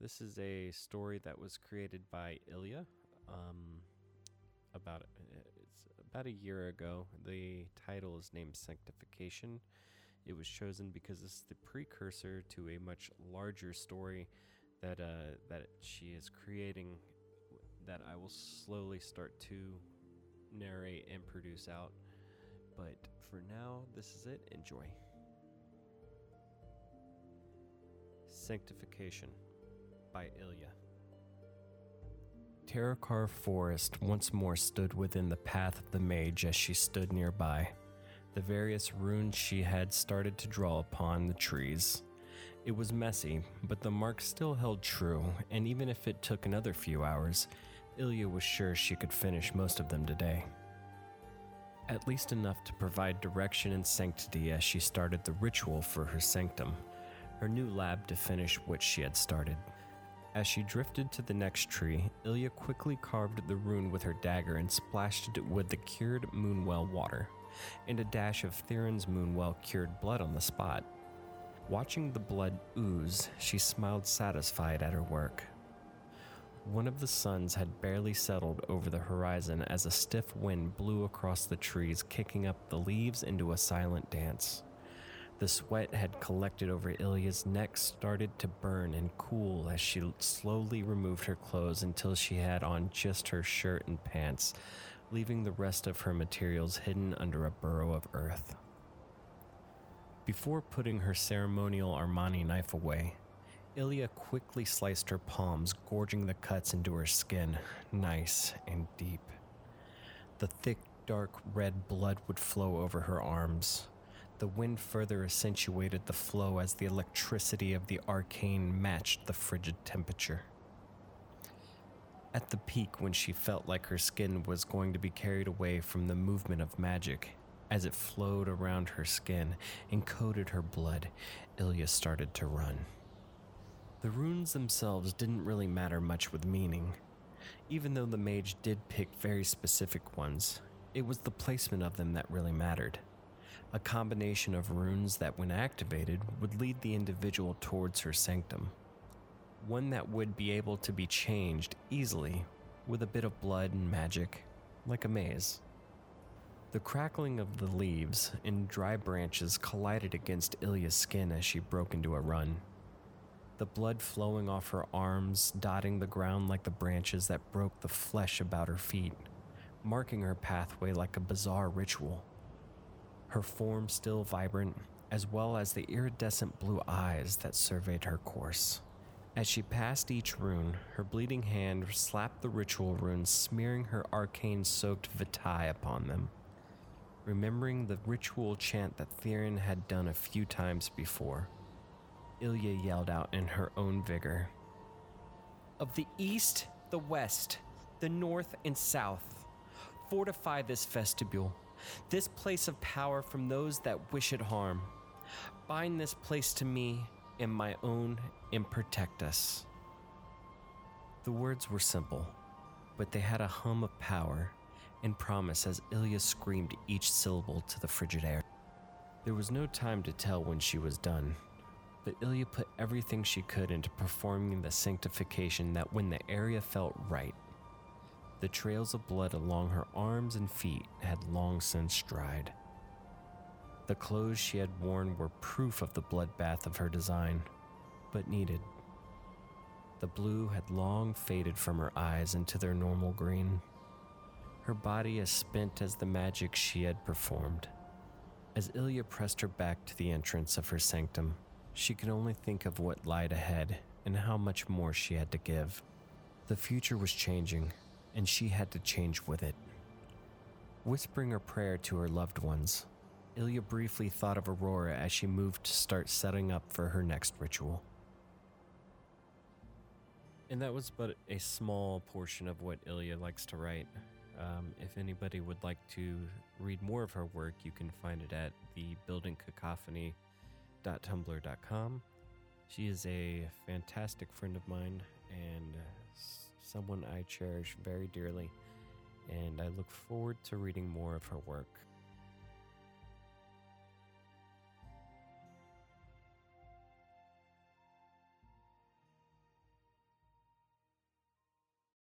This is a story that was created by Ilya um, about it's about a year ago. The title is named Sanctification. It was chosen because this is the precursor to a much larger story that uh, that she is creating that I will slowly start to narrate and produce out. But for now, this is it. Enjoy. Sanctification by Ilya. Forest once more stood within the path of the mage as she stood nearby. The various runes she had started to draw upon the trees. It was messy, but the mark still held true, and even if it took another few hours, Ilya was sure she could finish most of them today. At least enough to provide direction and sanctity as she started the ritual for her sanctum, her new lab to finish what she had started. As she drifted to the next tree, Ilya quickly carved the rune with her dagger and splashed it with the cured Moonwell water, and a dash of Theron's Moonwell cured blood on the spot. Watching the blood ooze, she smiled satisfied at her work. One of the suns had barely settled over the horizon as a stiff wind blew across the trees, kicking up the leaves into a silent dance. The sweat had collected over Ilya's neck, started to burn and cool as she slowly removed her clothes until she had on just her shirt and pants, leaving the rest of her materials hidden under a burrow of earth. Before putting her ceremonial Armani knife away, Ilya quickly sliced her palms, gorging the cuts into her skin, nice and deep. The thick, dark red blood would flow over her arms. The wind further accentuated the flow as the electricity of the arcane matched the frigid temperature. At the peak, when she felt like her skin was going to be carried away from the movement of magic, as it flowed around her skin and coated her blood, Ilya started to run. The runes themselves didn't really matter much with meaning. Even though the mage did pick very specific ones, it was the placement of them that really mattered. A combination of runes that, when activated, would lead the individual towards her sanctum. One that would be able to be changed easily with a bit of blood and magic, like a maze. The crackling of the leaves and dry branches collided against Ilya's skin as she broke into a run the blood flowing off her arms, dotting the ground like the branches that broke the flesh about her feet, marking her pathway like a bizarre ritual. Her form still vibrant, as well as the iridescent blue eyes that surveyed her course. As she passed each rune, her bleeding hand slapped the ritual runes, smearing her arcane soaked vitae upon them. Remembering the ritual chant that Theron had done a few times before, Ilya yelled out in her own vigor. Of the east, the west, the north, and south, fortify this vestibule, this place of power from those that wish it harm. Bind this place to me and my own and protect us. The words were simple, but they had a hum of power and promise as Ilya screamed each syllable to the frigid air. There was no time to tell when she was done but Ilya put everything she could into performing the sanctification that when the area felt right, the trails of blood along her arms and feet had long since dried. The clothes she had worn were proof of the bloodbath of her design, but needed. The blue had long faded from her eyes into their normal green, her body as spent as the magic she had performed. As Ilya pressed her back to the entrance of her sanctum, she could only think of what lied ahead and how much more she had to give. The future was changing, and she had to change with it. Whispering a prayer to her loved ones, Ilya briefly thought of Aurora as she moved to start setting up for her next ritual. And that was but a small portion of what Ilya likes to write. Um, if anybody would like to read more of her work, you can find it at the Building Cacophony She is a fantastic friend of mine and someone I cherish very dearly, and I look forward to reading more of her work.